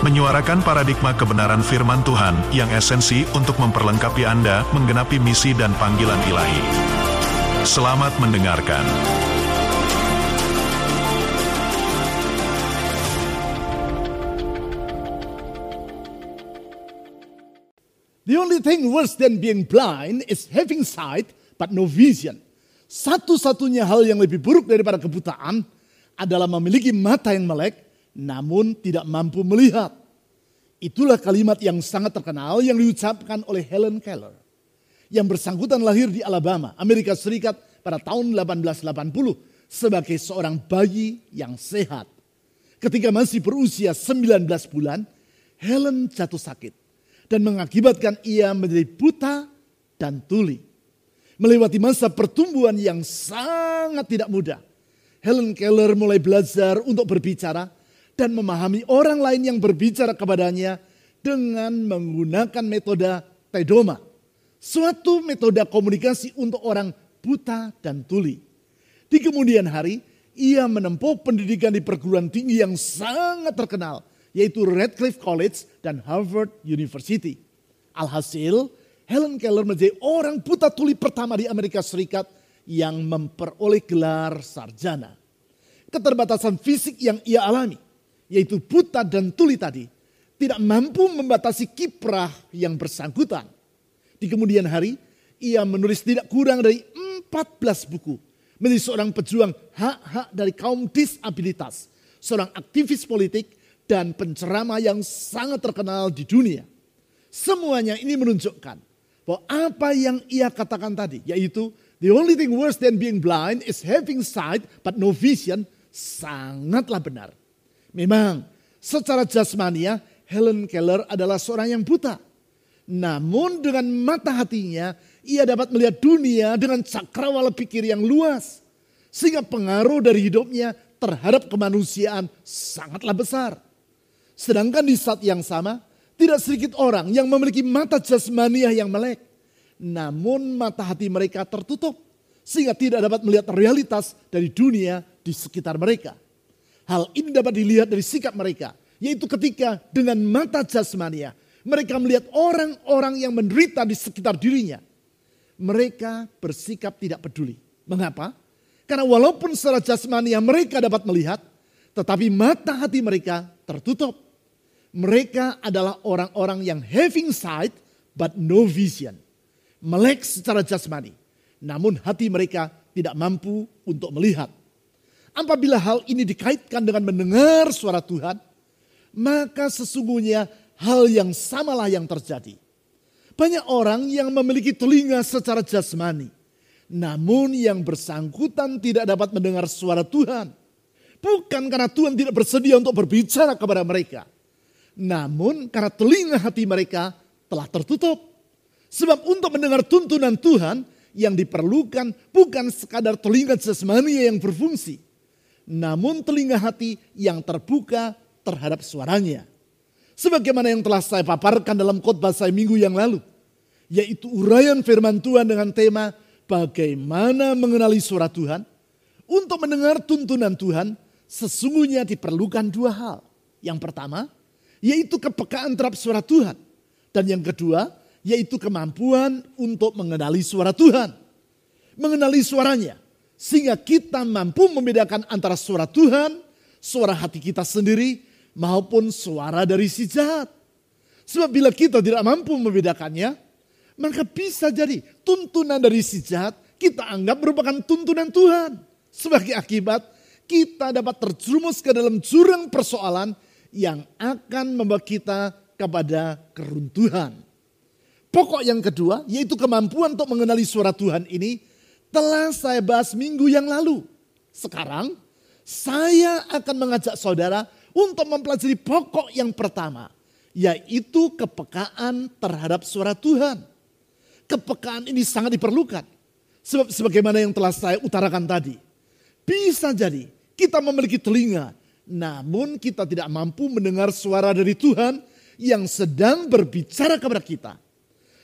menyuarakan paradigma kebenaran firman Tuhan yang esensi untuk memperlengkapi Anda menggenapi misi dan panggilan ilahi. Selamat mendengarkan. The only thing worse than being blind is having sight but no vision. Satu-satunya hal yang lebih buruk daripada kebutaan adalah memiliki mata yang melek namun tidak mampu melihat. Itulah kalimat yang sangat terkenal yang diucapkan oleh Helen Keller. Yang bersangkutan lahir di Alabama, Amerika Serikat pada tahun 1880 sebagai seorang bayi yang sehat. Ketika masih berusia 19 bulan, Helen jatuh sakit dan mengakibatkan ia menjadi buta dan tuli. Melewati masa pertumbuhan yang sangat tidak mudah. Helen Keller mulai belajar untuk berbicara dan memahami orang lain yang berbicara kepadanya dengan menggunakan metode Tedoma. Suatu metode komunikasi untuk orang buta dan tuli. Di kemudian hari, ia menempuh pendidikan di perguruan tinggi yang sangat terkenal, yaitu Radcliffe College dan Harvard University. Alhasil, Helen Keller menjadi orang buta tuli pertama di Amerika Serikat yang memperoleh gelar sarjana. Keterbatasan fisik yang ia alami yaitu buta dan tuli tadi, tidak mampu membatasi kiprah yang bersangkutan. Di kemudian hari, ia menulis tidak kurang dari 14 buku. Menjadi seorang pejuang hak-hak dari kaum disabilitas. Seorang aktivis politik dan penceramah yang sangat terkenal di dunia. Semuanya ini menunjukkan bahwa apa yang ia katakan tadi, yaitu the only thing worse than being blind is having sight but no vision, sangatlah benar. Memang secara jasmania Helen Keller adalah seorang yang buta. Namun dengan mata hatinya ia dapat melihat dunia dengan cakrawala pikir yang luas. Sehingga pengaruh dari hidupnya terhadap kemanusiaan sangatlah besar. Sedangkan di saat yang sama tidak sedikit orang yang memiliki mata jasmania yang melek. Namun mata hati mereka tertutup sehingga tidak dapat melihat realitas dari dunia di sekitar mereka. Hal ini dapat dilihat dari sikap mereka. Yaitu ketika dengan mata jasmania. Mereka melihat orang-orang yang menderita di sekitar dirinya. Mereka bersikap tidak peduli. Mengapa? Karena walaupun secara jasmania mereka dapat melihat. Tetapi mata hati mereka tertutup. Mereka adalah orang-orang yang having sight but no vision. Melek secara jasmani. Namun hati mereka tidak mampu untuk melihat. Apabila hal ini dikaitkan dengan mendengar suara Tuhan, maka sesungguhnya hal yang samalah yang terjadi. Banyak orang yang memiliki telinga secara jasmani, namun yang bersangkutan tidak dapat mendengar suara Tuhan. Bukan karena Tuhan tidak bersedia untuk berbicara kepada mereka, namun karena telinga hati mereka telah tertutup. Sebab untuk mendengar tuntunan Tuhan yang diperlukan bukan sekadar telinga jasmani yang berfungsi, namun telinga hati yang terbuka terhadap suaranya. Sebagaimana yang telah saya paparkan dalam khotbah saya minggu yang lalu, yaitu uraian firman Tuhan dengan tema bagaimana mengenali suara Tuhan. Untuk mendengar tuntunan Tuhan, sesungguhnya diperlukan dua hal. Yang pertama, yaitu kepekaan terhadap suara Tuhan. Dan yang kedua, yaitu kemampuan untuk mengenali suara Tuhan. Mengenali suaranya sehingga kita mampu membedakan antara suara Tuhan, suara hati kita sendiri, maupun suara dari si jahat. Sebab bila kita tidak mampu membedakannya, maka bisa jadi tuntunan dari si jahat kita anggap merupakan tuntunan Tuhan. Sebagai akibat, kita dapat terjerumus ke dalam jurang persoalan yang akan membawa kita kepada keruntuhan. Pokok yang kedua, yaitu kemampuan untuk mengenali suara Tuhan ini, telah saya bahas minggu yang lalu. Sekarang saya akan mengajak saudara untuk mempelajari pokok yang pertama, yaitu kepekaan terhadap suara Tuhan. kepekaan ini sangat diperlukan. Sebab sebagaimana yang telah saya utarakan tadi. Bisa jadi kita memiliki telinga. Namun kita tidak mampu mendengar suara dari Tuhan yang sedang berbicara kepada kita.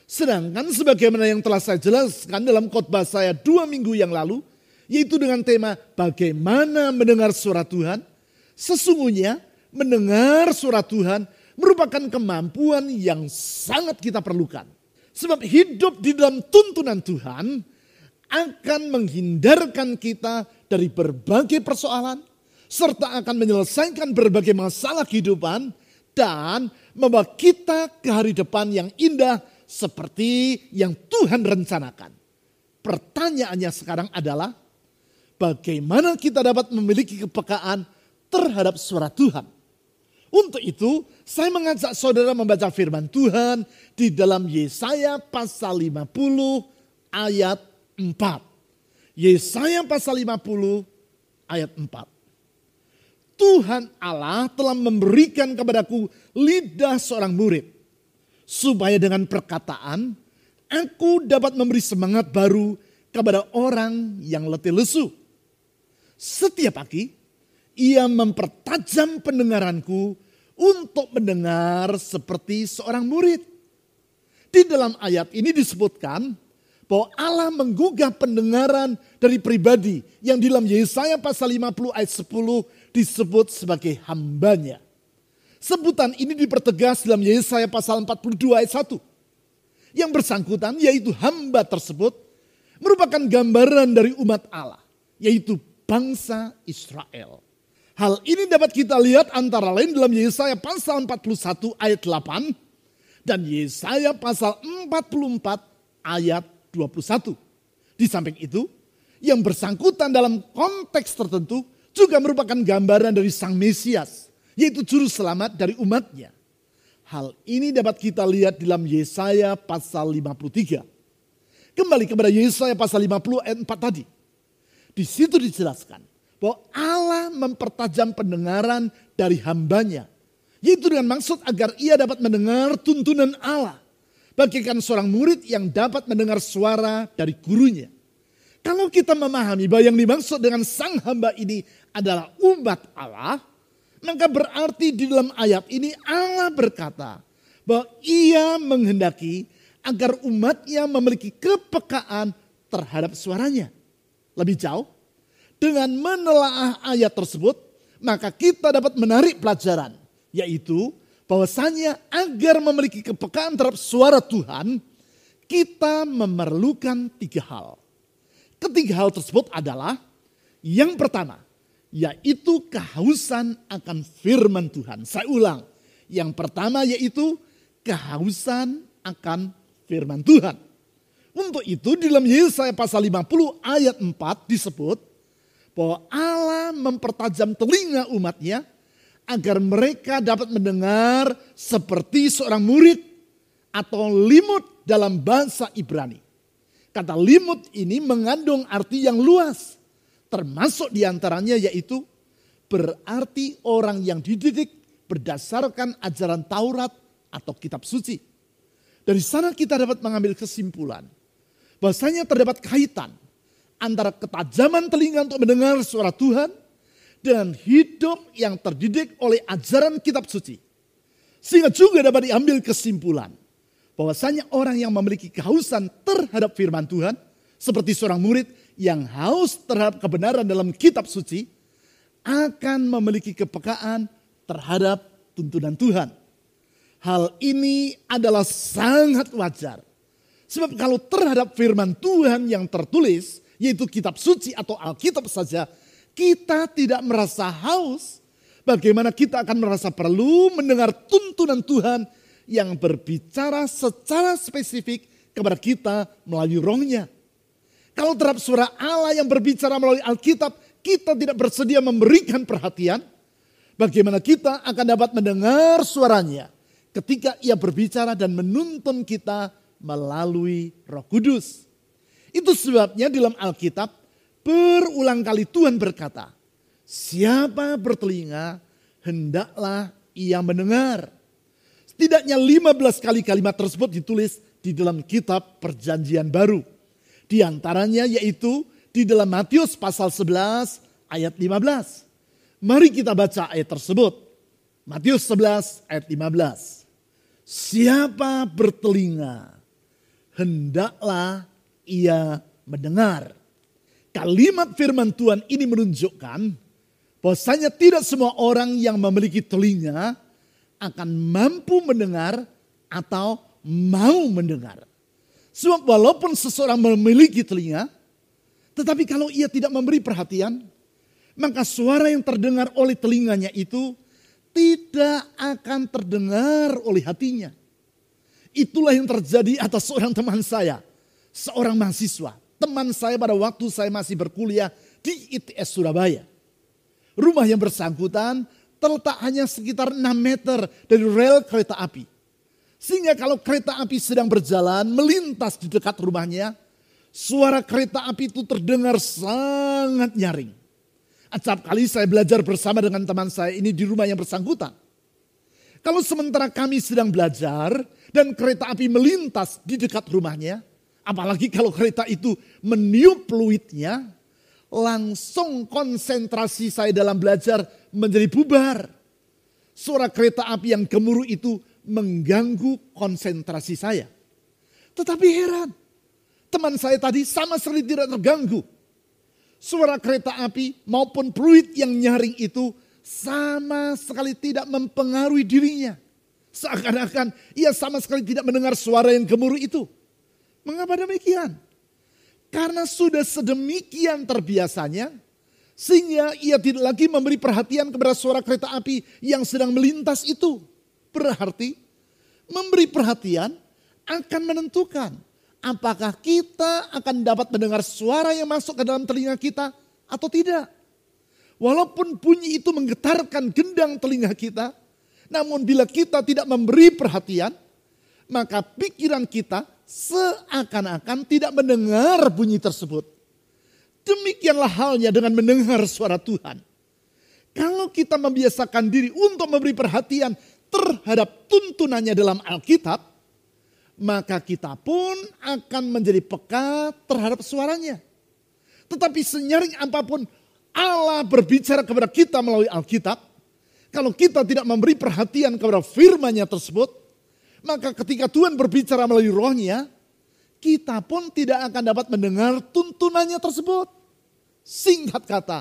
Sedangkan sebagaimana yang telah saya jelaskan dalam khotbah saya dua minggu yang lalu. Yaitu dengan tema bagaimana mendengar suara Tuhan. Sesungguhnya mendengar suara Tuhan merupakan kemampuan yang sangat kita perlukan. Sebab hidup di dalam tuntunan Tuhan akan menghindarkan kita dari berbagai persoalan, serta akan menyelesaikan berbagai masalah kehidupan, dan membawa kita ke hari depan yang indah seperti yang Tuhan rencanakan. Pertanyaannya sekarang adalah, bagaimana kita dapat memiliki kepekaan terhadap suara Tuhan? Untuk itu, saya mengajak saudara membaca firman Tuhan di dalam Yesaya pasal 50 ayat 4. Yesaya pasal 50 ayat 4. Tuhan Allah telah memberikan kepadaku lidah seorang murid. Supaya dengan perkataan, aku dapat memberi semangat baru kepada orang yang letih lesu. Setiap pagi, ia mempertajam pendengaranku untuk mendengar seperti seorang murid. Di dalam ayat ini disebutkan bahwa Allah menggugah pendengaran dari pribadi yang di dalam Yesaya pasal 50 ayat 10 disebut sebagai hambanya. Sebutan ini dipertegas dalam Yesaya pasal 42 ayat 1. Yang bersangkutan yaitu hamba tersebut merupakan gambaran dari umat Allah, yaitu bangsa Israel. Hal ini dapat kita lihat antara lain dalam Yesaya pasal 41 ayat 8 dan Yesaya pasal 44 ayat 21. Di samping itu, yang bersangkutan dalam konteks tertentu juga merupakan gambaran dari Sang Mesias, yaitu juru selamat dari umatnya. Hal ini dapat kita lihat dalam Yesaya pasal 53. Kembali kepada Yesaya pasal 50 ayat 4 tadi. Di situ dijelaskan bahwa Allah mempertajam pendengaran dari hambanya. Yaitu dengan maksud agar ia dapat mendengar tuntunan Allah. Bagikan seorang murid yang dapat mendengar suara dari gurunya. Kalau kita memahami bahwa yang dimaksud dengan sang hamba ini adalah umat Allah, maka berarti di dalam ayat ini Allah berkata bahwa ia menghendaki agar umatnya memiliki kepekaan terhadap suaranya. Lebih jauh, dengan menelaah ayat tersebut, maka kita dapat menarik pelajaran, yaitu bahwasanya agar memiliki kepekaan terhadap suara Tuhan, kita memerlukan tiga hal. Ketiga hal tersebut adalah yang pertama, yaitu kehausan akan firman Tuhan. Saya ulang, yang pertama yaitu kehausan akan firman Tuhan. Untuk itu di dalam Yesaya pasal 50 ayat 4 disebut, bahwa Allah mempertajam telinga umatnya agar mereka dapat mendengar seperti seorang murid atau limut dalam bahasa Ibrani. Kata limut ini mengandung arti yang luas, termasuk di antaranya yaitu berarti orang yang dididik berdasarkan ajaran Taurat atau kitab suci. Dari sana kita dapat mengambil kesimpulan bahwasanya terdapat kaitan antara ketajaman telinga untuk mendengar suara Tuhan dan hidup yang terdidik oleh ajaran kitab suci. Sehingga juga dapat diambil kesimpulan bahwasanya orang yang memiliki kehausan terhadap firman Tuhan seperti seorang murid yang haus terhadap kebenaran dalam kitab suci akan memiliki kepekaan terhadap tuntunan Tuhan. Hal ini adalah sangat wajar. Sebab kalau terhadap firman Tuhan yang tertulis, yaitu kitab suci atau Alkitab saja, kita tidak merasa haus, bagaimana kita akan merasa perlu mendengar tuntunan Tuhan yang berbicara secara spesifik kepada kita melalui rohnya. Kalau terhadap suara Allah yang berbicara melalui Alkitab, kita tidak bersedia memberikan perhatian, bagaimana kita akan dapat mendengar suaranya ketika ia berbicara dan menuntun kita melalui roh kudus. Itu sebabnya dalam Alkitab berulang kali Tuhan berkata, siapa bertelinga hendaklah ia mendengar. Setidaknya 15 kali kalimat tersebut ditulis di dalam kitab perjanjian baru. Di antaranya yaitu di dalam Matius pasal 11 ayat 15. Mari kita baca ayat tersebut. Matius 11 ayat 15. Siapa bertelinga, hendaklah ia mendengar. Kalimat firman Tuhan ini menunjukkan bahwasanya tidak semua orang yang memiliki telinga akan mampu mendengar atau mau mendengar. Sebab walaupun seseorang memiliki telinga, tetapi kalau ia tidak memberi perhatian, maka suara yang terdengar oleh telinganya itu tidak akan terdengar oleh hatinya. Itulah yang terjadi atas seorang teman saya, seorang mahasiswa. Teman saya pada waktu saya masih berkuliah di ITS Surabaya. Rumah yang bersangkutan terletak hanya sekitar 6 meter dari rel kereta api. Sehingga kalau kereta api sedang berjalan melintas di dekat rumahnya, suara kereta api itu terdengar sangat nyaring. Acap kali saya belajar bersama dengan teman saya ini di rumah yang bersangkutan. Kalau sementara kami sedang belajar dan kereta api melintas di dekat rumahnya, apalagi kalau kereta itu meniup fluidnya, langsung konsentrasi saya dalam belajar menjadi bubar. Suara kereta api yang gemuruh itu mengganggu konsentrasi saya. Tetapi heran, teman saya tadi sama sekali tidak terganggu. Suara kereta api maupun fluid yang nyaring itu sama sekali tidak mempengaruhi dirinya. Seakan-akan ia sama sekali tidak mendengar suara yang gemuruh itu. Mengapa demikian? Karena sudah sedemikian terbiasanya, sehingga ia tidak lagi memberi perhatian kepada suara kereta api yang sedang melintas itu. Berarti memberi perhatian akan menentukan apakah kita akan dapat mendengar suara yang masuk ke dalam telinga kita atau tidak. Walaupun bunyi itu menggetarkan gendang telinga kita, namun bila kita tidak memberi perhatian, maka pikiran kita seakan-akan tidak mendengar bunyi tersebut. Demikianlah halnya dengan mendengar suara Tuhan. Kalau kita membiasakan diri untuk memberi perhatian terhadap tuntunannya dalam Alkitab, maka kita pun akan menjadi peka terhadap suaranya. Tetapi senyaring apa pun Allah berbicara kepada kita melalui Alkitab, kalau kita tidak memberi perhatian kepada firman tersebut, maka ketika Tuhan berbicara melalui rohnya, kita pun tidak akan dapat mendengar tuntunannya tersebut. Singkat kata,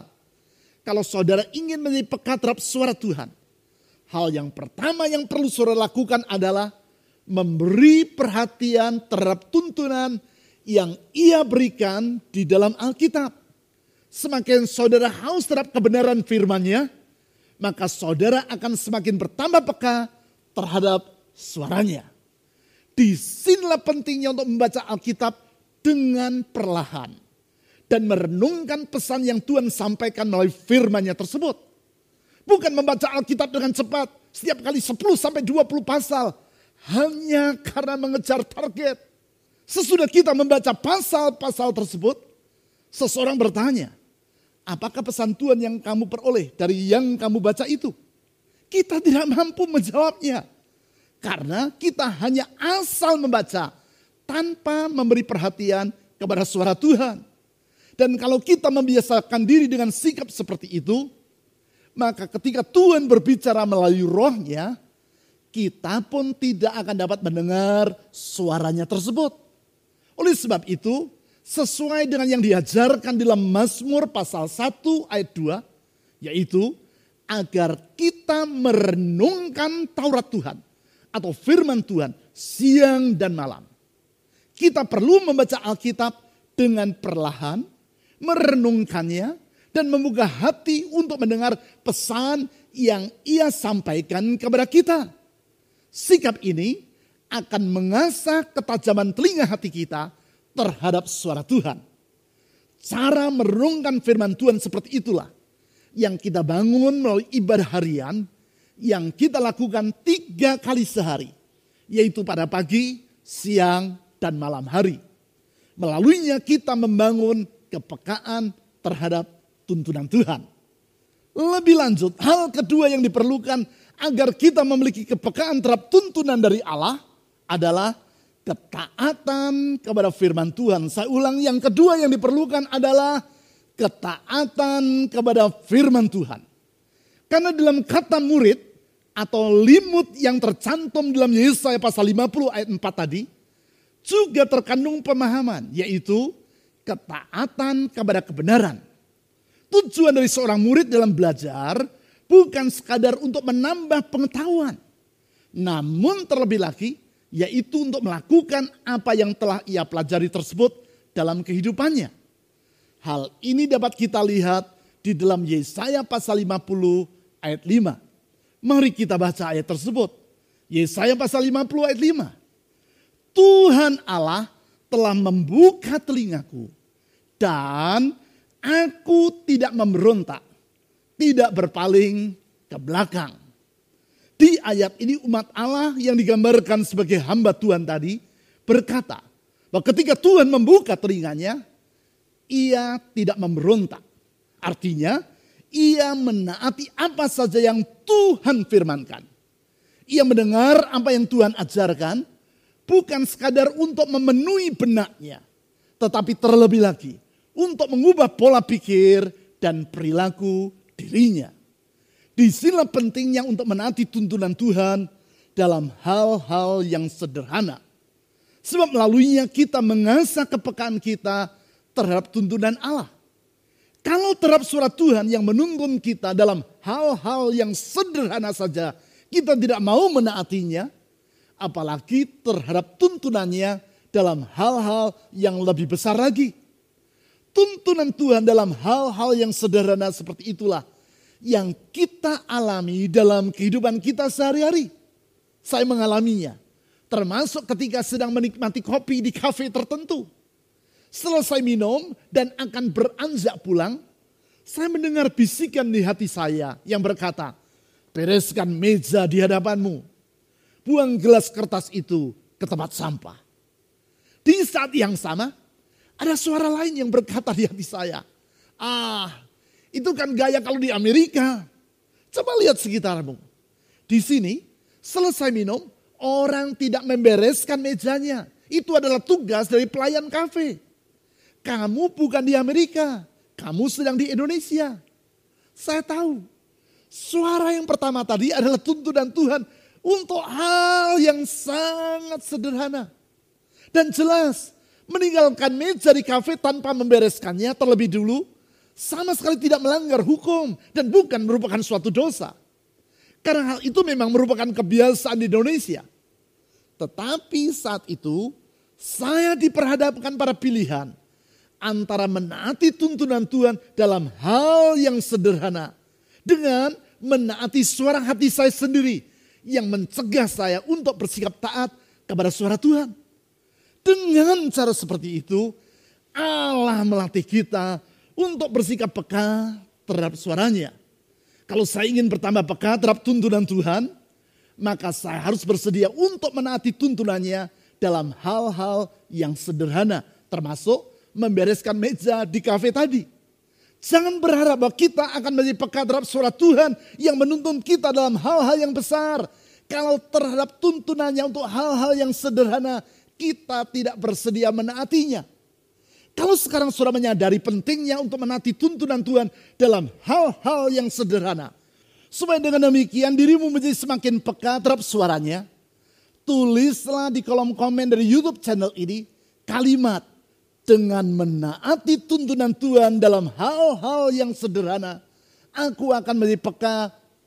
kalau saudara ingin menjadi peka terhadap suara Tuhan, Hal yang pertama yang perlu saudara lakukan adalah memberi perhatian terhadap tuntunan yang ia berikan di dalam Alkitab. Semakin saudara haus terhadap kebenaran firman-Nya, maka saudara akan semakin bertambah peka terhadap suaranya. Di sinilah pentingnya untuk membaca Alkitab dengan perlahan. Dan merenungkan pesan yang Tuhan sampaikan melalui firman-Nya tersebut. Bukan membaca Alkitab dengan cepat. Setiap kali 10 sampai 20 pasal. Hanya karena mengejar target. Sesudah kita membaca pasal-pasal tersebut. Seseorang bertanya. Apakah pesan Tuhan yang kamu peroleh dari yang kamu baca itu? Kita tidak mampu menjawabnya. Karena kita hanya asal membaca tanpa memberi perhatian kepada suara Tuhan. Dan kalau kita membiasakan diri dengan sikap seperti itu, maka ketika Tuhan berbicara melalui rohnya, kita pun tidak akan dapat mendengar suaranya tersebut. Oleh sebab itu, sesuai dengan yang diajarkan dalam Mazmur pasal 1 ayat 2, yaitu agar kita merenungkan Taurat Tuhan atau firman Tuhan siang dan malam. Kita perlu membaca Alkitab dengan perlahan, merenungkannya, dan membuka hati untuk mendengar pesan yang ia sampaikan kepada kita. Sikap ini akan mengasah ketajaman telinga hati kita terhadap suara Tuhan. Cara merenungkan firman Tuhan seperti itulah yang kita bangun melalui ibadah harian yang kita lakukan tiga kali sehari. Yaitu pada pagi, siang, dan malam hari. Melaluinya kita membangun kepekaan terhadap tuntunan Tuhan. Lebih lanjut, hal kedua yang diperlukan agar kita memiliki kepekaan terhadap tuntunan dari Allah adalah ketaatan kepada firman Tuhan. Saya ulang, yang kedua yang diperlukan adalah ketaatan kepada firman Tuhan. Karena dalam kata murid atau limut yang tercantum dalam Yesaya pasal 50 ayat 4 tadi, juga terkandung pemahaman, yaitu ketaatan kepada kebenaran. Tujuan dari seorang murid dalam belajar bukan sekadar untuk menambah pengetahuan, namun terlebih lagi yaitu untuk melakukan apa yang telah ia pelajari tersebut dalam kehidupannya. Hal ini dapat kita lihat di dalam Yesaya pasal 50 ayat 5. Mari kita baca ayat tersebut. Yesaya pasal 50 ayat 5. Tuhan Allah telah membuka telingaku dan aku tidak memberontak, tidak berpaling ke belakang. Di ayat ini umat Allah yang digambarkan sebagai hamba Tuhan tadi berkata bahwa ketika Tuhan membuka telinganya, ia tidak memberontak. Artinya, ia menaati apa saja yang Tuhan firmankan. Ia mendengar apa yang Tuhan ajarkan, bukan sekadar untuk memenuhi benaknya, tetapi terlebih lagi untuk mengubah pola pikir dan perilaku dirinya. Di sinilah pentingnya untuk menaati tuntunan Tuhan dalam hal-hal yang sederhana. Sebab melaluinya kita mengasah kepekaan kita terhadap tuntunan Allah. Kalau terhadap surat Tuhan yang menuntun kita dalam hal-hal yang sederhana saja, kita tidak mau menaatinya, apalagi terhadap tuntunannya dalam hal-hal yang lebih besar lagi. Tuntunan Tuhan dalam hal-hal yang sederhana seperti itulah yang kita alami dalam kehidupan kita sehari-hari. Saya mengalaminya. Termasuk ketika sedang menikmati kopi di kafe tertentu. Selesai minum dan akan beranjak pulang, saya mendengar bisikan di hati saya yang berkata, bereskan meja di hadapanmu. Buang gelas kertas itu ke tempat sampah. Di saat yang sama, ada suara lain yang berkata di hati saya, ah itu kan gaya kalau di Amerika. Coba lihat sekitarmu. Di sini selesai minum, orang tidak membereskan mejanya. Itu adalah tugas dari pelayan kafe. Kamu bukan di Amerika, kamu sedang di Indonesia. Saya tahu. Suara yang pertama tadi adalah tuntunan Tuhan untuk hal yang sangat sederhana. Dan jelas, meninggalkan meja di kafe tanpa membereskannya terlebih dulu sama sekali tidak melanggar hukum dan bukan merupakan suatu dosa. Karena hal itu memang merupakan kebiasaan di Indonesia. Tetapi saat itu saya diperhadapkan pada pilihan antara menaati tuntunan Tuhan dalam hal yang sederhana dengan menaati suara hati saya sendiri yang mencegah saya untuk bersikap taat kepada suara Tuhan. Dengan cara seperti itu, Allah melatih kita untuk bersikap peka terhadap suaranya. Kalau saya ingin bertambah peka terhadap tuntunan Tuhan, maka saya harus bersedia untuk menaati tuntunannya dalam hal-hal yang sederhana, termasuk membereskan meja di kafe tadi. Jangan berharap bahwa kita akan menjadi peka terhadap suara Tuhan yang menuntun kita dalam hal-hal yang besar. Kalau terhadap tuntunannya untuk hal-hal yang sederhana, kita tidak bersedia menaatinya. Kalau sekarang sudah menyadari pentingnya untuk menati tuntunan Tuhan dalam hal-hal yang sederhana. Supaya dengan demikian dirimu menjadi semakin peka terhadap suaranya. Tulislah di kolom komen dari YouTube channel ini kalimat dengan menaati tuntunan Tuhan dalam hal-hal yang sederhana. Aku akan menjadi peka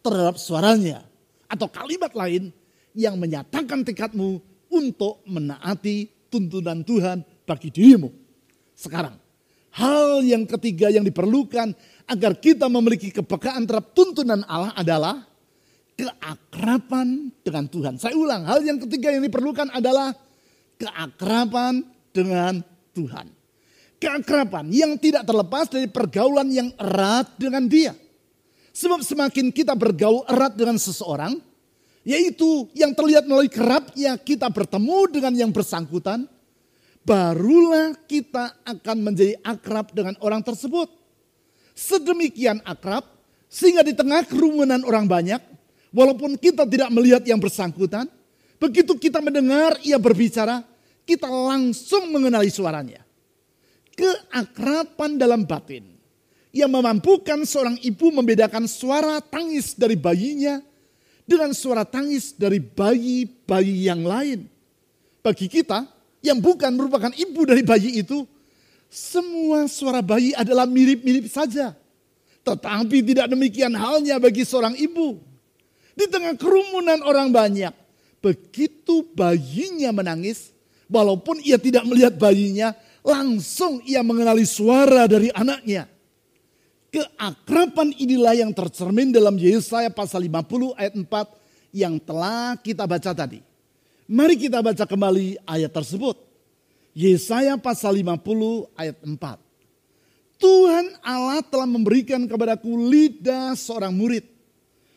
terhadap suaranya. Atau kalimat lain yang menyatakan tekadmu untuk menaati tuntunan Tuhan bagi dirimu sekarang. Hal yang ketiga yang diperlukan agar kita memiliki kepekaan terhadap tuntunan Allah adalah keakraban dengan Tuhan. Saya ulang, hal yang ketiga yang diperlukan adalah keakraban dengan Tuhan. Keakraban yang tidak terlepas dari pergaulan yang erat dengan dia. Sebab semakin kita bergaul erat dengan seseorang, yaitu yang terlihat melalui kerapnya kita bertemu dengan yang bersangkutan, barulah kita akan menjadi akrab dengan orang tersebut. Sedemikian akrab, sehingga di tengah kerumunan orang banyak, walaupun kita tidak melihat yang bersangkutan, begitu kita mendengar ia berbicara, kita langsung mengenali suaranya. Keakraban dalam batin yang memampukan seorang ibu membedakan suara tangis dari bayinya dengan suara tangis dari bayi-bayi yang lain. Bagi kita yang bukan merupakan ibu dari bayi itu, semua suara bayi adalah mirip-mirip saja. Tetapi tidak demikian halnya bagi seorang ibu. Di tengah kerumunan orang banyak, begitu bayinya menangis, walaupun ia tidak melihat bayinya, langsung ia mengenali suara dari anaknya. Keakraban inilah yang tercermin dalam Yesaya pasal 50 ayat 4 yang telah kita baca tadi. Mari kita baca kembali ayat tersebut. Yesaya pasal 50 ayat 4. Tuhan Allah telah memberikan kepadaku lidah seorang murid.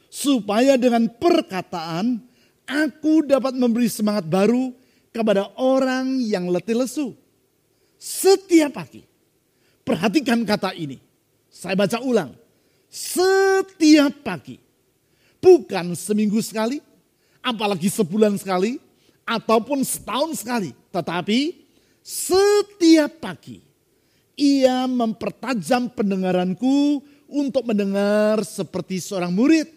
Supaya dengan perkataan aku dapat memberi semangat baru kepada orang yang letih lesu. Setiap pagi. Perhatikan kata ini. Saya baca ulang. Setiap pagi. Bukan seminggu sekali. Apalagi sebulan sekali. Ataupun setahun sekali. Tetapi setiap pagi. Ia mempertajam pendengaranku untuk mendengar seperti seorang murid.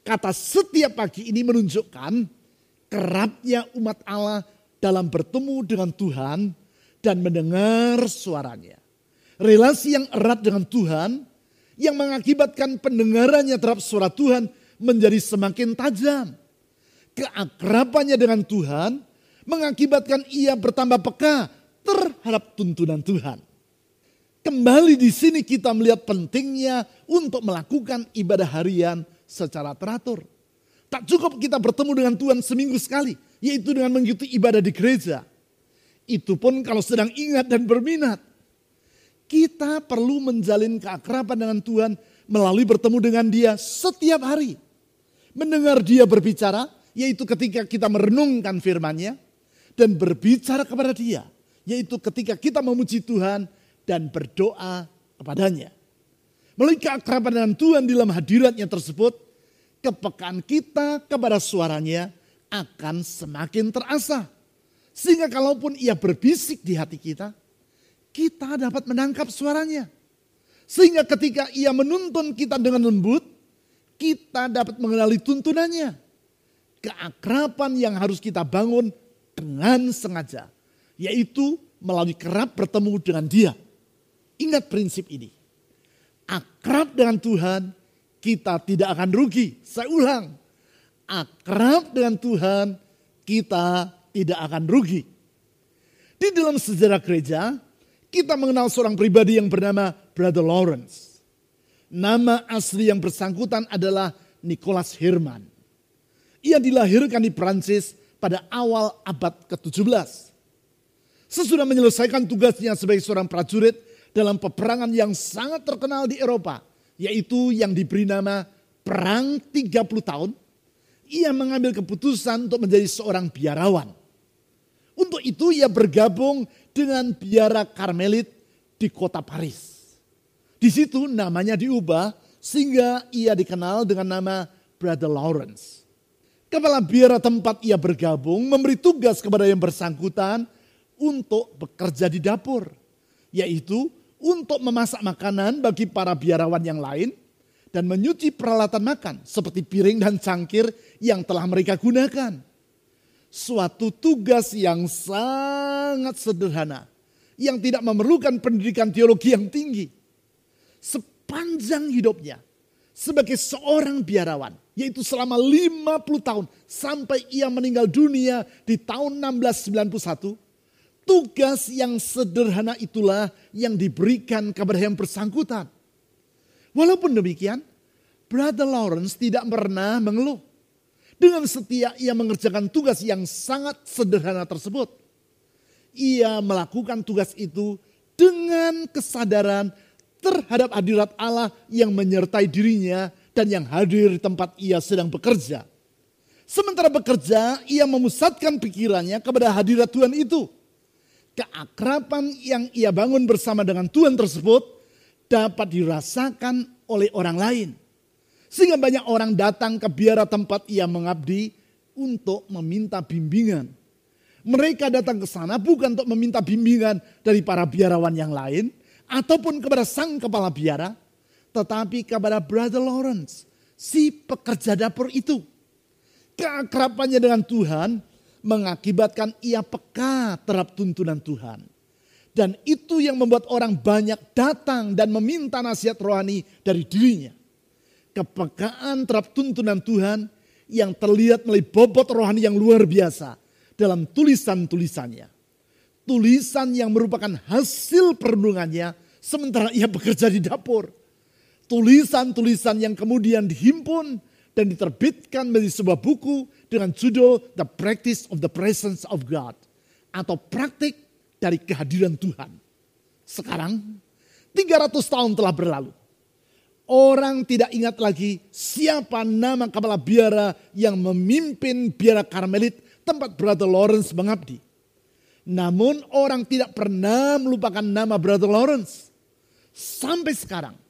Kata setiap pagi ini menunjukkan kerapnya umat Allah dalam bertemu dengan Tuhan dan mendengar suaranya. Relasi yang erat dengan Tuhan yang mengakibatkan pendengarannya terhadap suara Tuhan menjadi semakin tajam. Keakrabannya dengan Tuhan mengakibatkan ia bertambah peka terhadap tuntunan Tuhan. Kembali di sini kita melihat pentingnya untuk melakukan ibadah harian secara teratur. Tak cukup kita bertemu dengan Tuhan seminggu sekali, yaitu dengan mengikuti ibadah di gereja. Itu pun kalau sedang ingat dan berminat. Kita perlu menjalin keakraban dengan Tuhan melalui bertemu dengan dia setiap hari. Mendengar dia berbicara, yaitu ketika kita merenungkan firmannya. Dan berbicara kepada dia, yaitu ketika kita memuji Tuhan dan berdoa kepadanya. Melalui keakraban dengan Tuhan di dalam hadiratnya tersebut, kepekaan kita kepada suaranya akan semakin terasa. Sehingga kalaupun ia berbisik di hati kita, kita dapat menangkap suaranya. Sehingga ketika ia menuntun kita dengan lembut, kita dapat mengenali tuntunannya. Keakraban yang harus kita bangun dengan sengaja. Yaitu melalui kerap bertemu dengan dia. Ingat prinsip ini. Akrab dengan Tuhan kita tidak akan rugi. Saya ulang, akrab dengan Tuhan, kita tidak akan rugi. Di dalam sejarah gereja, kita mengenal seorang pribadi yang bernama Brother Lawrence. Nama asli yang bersangkutan adalah Nicholas Herman. Ia dilahirkan di Prancis pada awal abad ke-17. Sesudah menyelesaikan tugasnya sebagai seorang prajurit dalam peperangan yang sangat terkenal di Eropa, yaitu yang diberi nama Perang 30 tahun, ia mengambil keputusan untuk menjadi seorang biarawan. Untuk itu ia bergabung dengan biara Karmelit di kota Paris. Di situ namanya diubah sehingga ia dikenal dengan nama Brother Lawrence. Kepala biara tempat ia bergabung memberi tugas kepada yang bersangkutan untuk bekerja di dapur. Yaitu untuk memasak makanan bagi para biarawan yang lain dan menyuci peralatan makan seperti piring dan cangkir yang telah mereka gunakan. Suatu tugas yang sangat sederhana yang tidak memerlukan pendidikan teologi yang tinggi. Sepanjang hidupnya sebagai seorang biarawan, yaitu selama 50 tahun sampai ia meninggal dunia di tahun 1691, Tugas yang sederhana itulah yang diberikan kepada yang bersangkutan. Walaupun demikian, Brother Lawrence tidak pernah mengeluh. Dengan setia ia mengerjakan tugas yang sangat sederhana tersebut. Ia melakukan tugas itu dengan kesadaran terhadap hadirat Allah yang menyertai dirinya dan yang hadir di tempat ia sedang bekerja. Sementara bekerja, ia memusatkan pikirannya kepada hadirat Tuhan itu keakraban yang ia bangun bersama dengan Tuhan tersebut dapat dirasakan oleh orang lain. Sehingga banyak orang datang ke biara tempat ia mengabdi untuk meminta bimbingan. Mereka datang ke sana bukan untuk meminta bimbingan dari para biarawan yang lain, ataupun kepada sang kepala biara, tetapi kepada Brother Lawrence, si pekerja dapur itu. Keakrapannya dengan Tuhan mengakibatkan ia peka terhadap tuntunan Tuhan. Dan itu yang membuat orang banyak datang dan meminta nasihat rohani dari dirinya. Kepekaan terhadap tuntunan Tuhan yang terlihat melalui bobot rohani yang luar biasa dalam tulisan-tulisannya. Tulisan yang merupakan hasil perenungannya sementara ia bekerja di dapur. Tulisan-tulisan yang kemudian dihimpun dan diterbitkan menjadi sebuah buku dengan judul The Practice of the Presence of God atau praktik dari kehadiran Tuhan. Sekarang 300 tahun telah berlalu. Orang tidak ingat lagi siapa nama kepala biara yang memimpin biara Karmelit tempat Brother Lawrence mengabdi. Namun orang tidak pernah melupakan nama Brother Lawrence. Sampai sekarang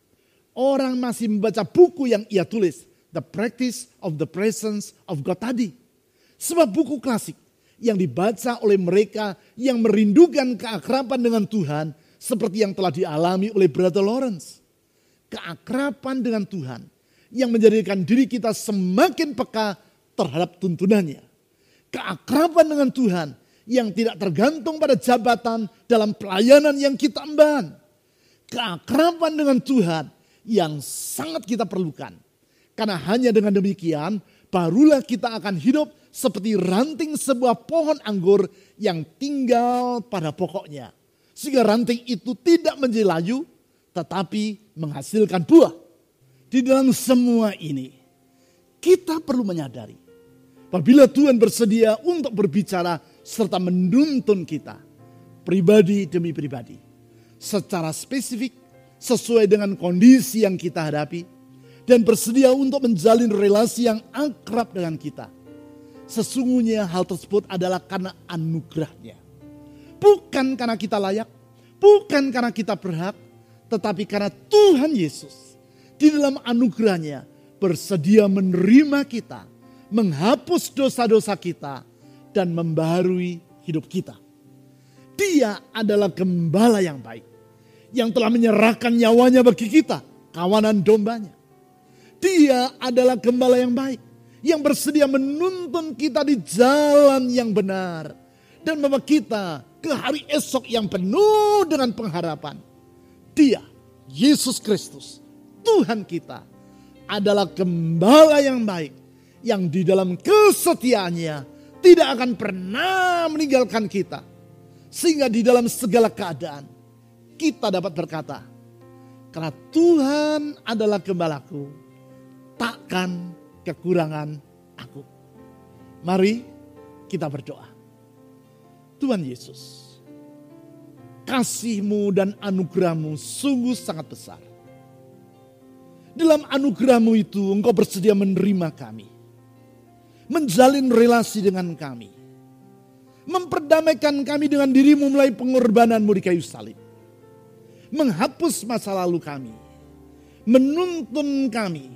orang masih membaca buku yang ia tulis. The Practice of the Presence of God tadi. Sebuah buku klasik yang dibaca oleh mereka yang merindukan keakraban dengan Tuhan seperti yang telah dialami oleh Brother Lawrence. Keakraban dengan Tuhan yang menjadikan diri kita semakin peka terhadap tuntunannya. Keakraban dengan Tuhan yang tidak tergantung pada jabatan dalam pelayanan yang kita emban. Keakraban dengan Tuhan yang sangat kita perlukan. Karena hanya dengan demikian barulah kita akan hidup seperti ranting sebuah pohon anggur yang tinggal pada pokoknya. Sehingga ranting itu tidak menjadi layu, tetapi menghasilkan buah. Di dalam semua ini, kita perlu menyadari, apabila Tuhan bersedia untuk berbicara serta menuntun kita, pribadi demi pribadi, secara spesifik, sesuai dengan kondisi yang kita hadapi, dan bersedia untuk menjalin relasi yang akrab dengan kita Sesungguhnya hal tersebut adalah karena anugerahnya. Bukan karena kita layak, bukan karena kita berhak, tetapi karena Tuhan Yesus di dalam anugerahnya bersedia menerima kita, menghapus dosa-dosa kita, dan membaharui hidup kita. Dia adalah gembala yang baik, yang telah menyerahkan nyawanya bagi kita, kawanan dombanya. Dia adalah gembala yang baik, yang bersedia menuntun kita di jalan yang benar dan membawa kita ke hari esok yang penuh dengan pengharapan. Dia, Yesus Kristus, Tuhan kita, adalah gembala yang baik yang di dalam kesetiaannya tidak akan pernah meninggalkan kita. Sehingga di dalam segala keadaan kita dapat berkata, karena Tuhan adalah gembalaku, takkan kekurangan aku. Mari kita berdoa. Tuhan Yesus, kasihmu dan anugerahmu sungguh sangat besar. Dalam anugerahmu itu engkau bersedia menerima kami. Menjalin relasi dengan kami. Memperdamaikan kami dengan dirimu melalui pengorbananmu di kayu salib. Menghapus masa lalu kami. Menuntun kami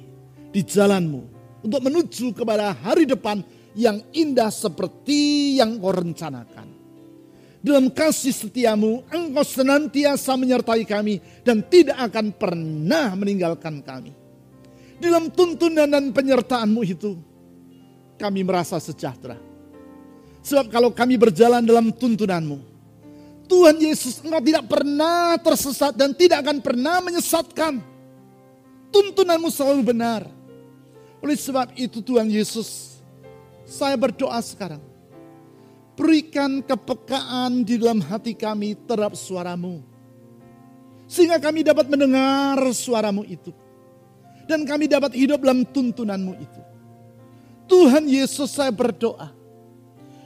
di jalanmu untuk menuju kepada hari depan yang indah seperti yang kau rencanakan. Dalam kasih setiamu, engkau senantiasa menyertai kami dan tidak akan pernah meninggalkan kami. Dalam tuntunan dan penyertaanmu itu, kami merasa sejahtera. Sebab kalau kami berjalan dalam tuntunanmu, Tuhan Yesus engkau tidak pernah tersesat dan tidak akan pernah menyesatkan. Tuntunanmu selalu benar oleh sebab itu Tuhan Yesus, saya berdoa sekarang. Berikan kepekaan di dalam hati kami terhadap suaramu. Sehingga kami dapat mendengar suaramu itu. Dan kami dapat hidup dalam tuntunanmu itu. Tuhan Yesus saya berdoa.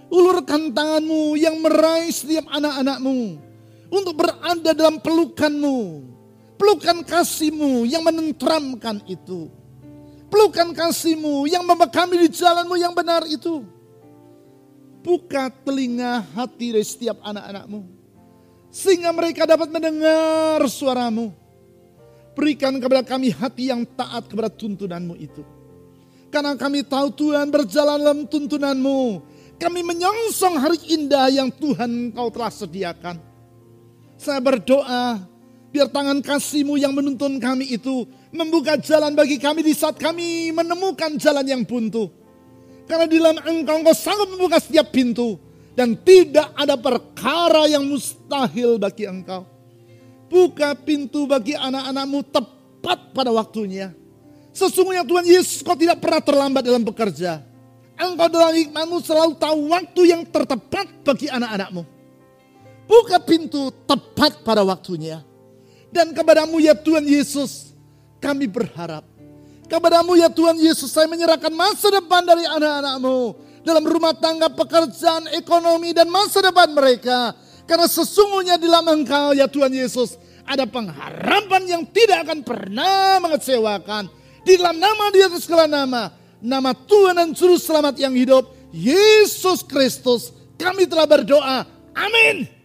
Ulurkan tanganmu yang meraih setiap anak-anakmu. Untuk berada dalam pelukanmu. Pelukan kasihmu yang menenteramkan itu Pelukan kasihmu yang membawa kami di jalanmu yang benar itu. Buka telinga hati dari setiap anak-anakmu. Sehingga mereka dapat mendengar suaramu. Berikan kepada kami hati yang taat kepada tuntunanmu itu. Karena kami tahu Tuhan berjalan dalam tuntunanmu. Kami menyongsong hari indah yang Tuhan Kau telah sediakan. Saya berdoa, biar tangan kasih-Mu yang menuntun kami itu membuka jalan bagi kami di saat kami menemukan jalan yang buntu. Karena di dalam Engkau, Engkau sanggup membuka setiap pintu. Dan tidak ada perkara yang mustahil bagi Engkau. Buka pintu bagi anak-anakmu tepat pada waktunya. Sesungguhnya Tuhan Yesus kau tidak pernah terlambat dalam bekerja. Engkau dalam hikmatmu selalu tahu waktu yang tertepat bagi anak-anakmu. Buka pintu tepat pada waktunya. Dan kepadamu ya Tuhan Yesus kami berharap. Kepadamu ya Tuhan Yesus saya menyerahkan masa depan dari anak-anakmu. Dalam rumah tangga, pekerjaan, ekonomi dan masa depan mereka. Karena sesungguhnya di dalam engkau ya Tuhan Yesus ada pengharapan yang tidak akan pernah mengecewakan di dalam nama di atas segala nama, nama Tuhan dan Juru Selamat yang hidup, Yesus Kristus, kami telah berdoa. Amin.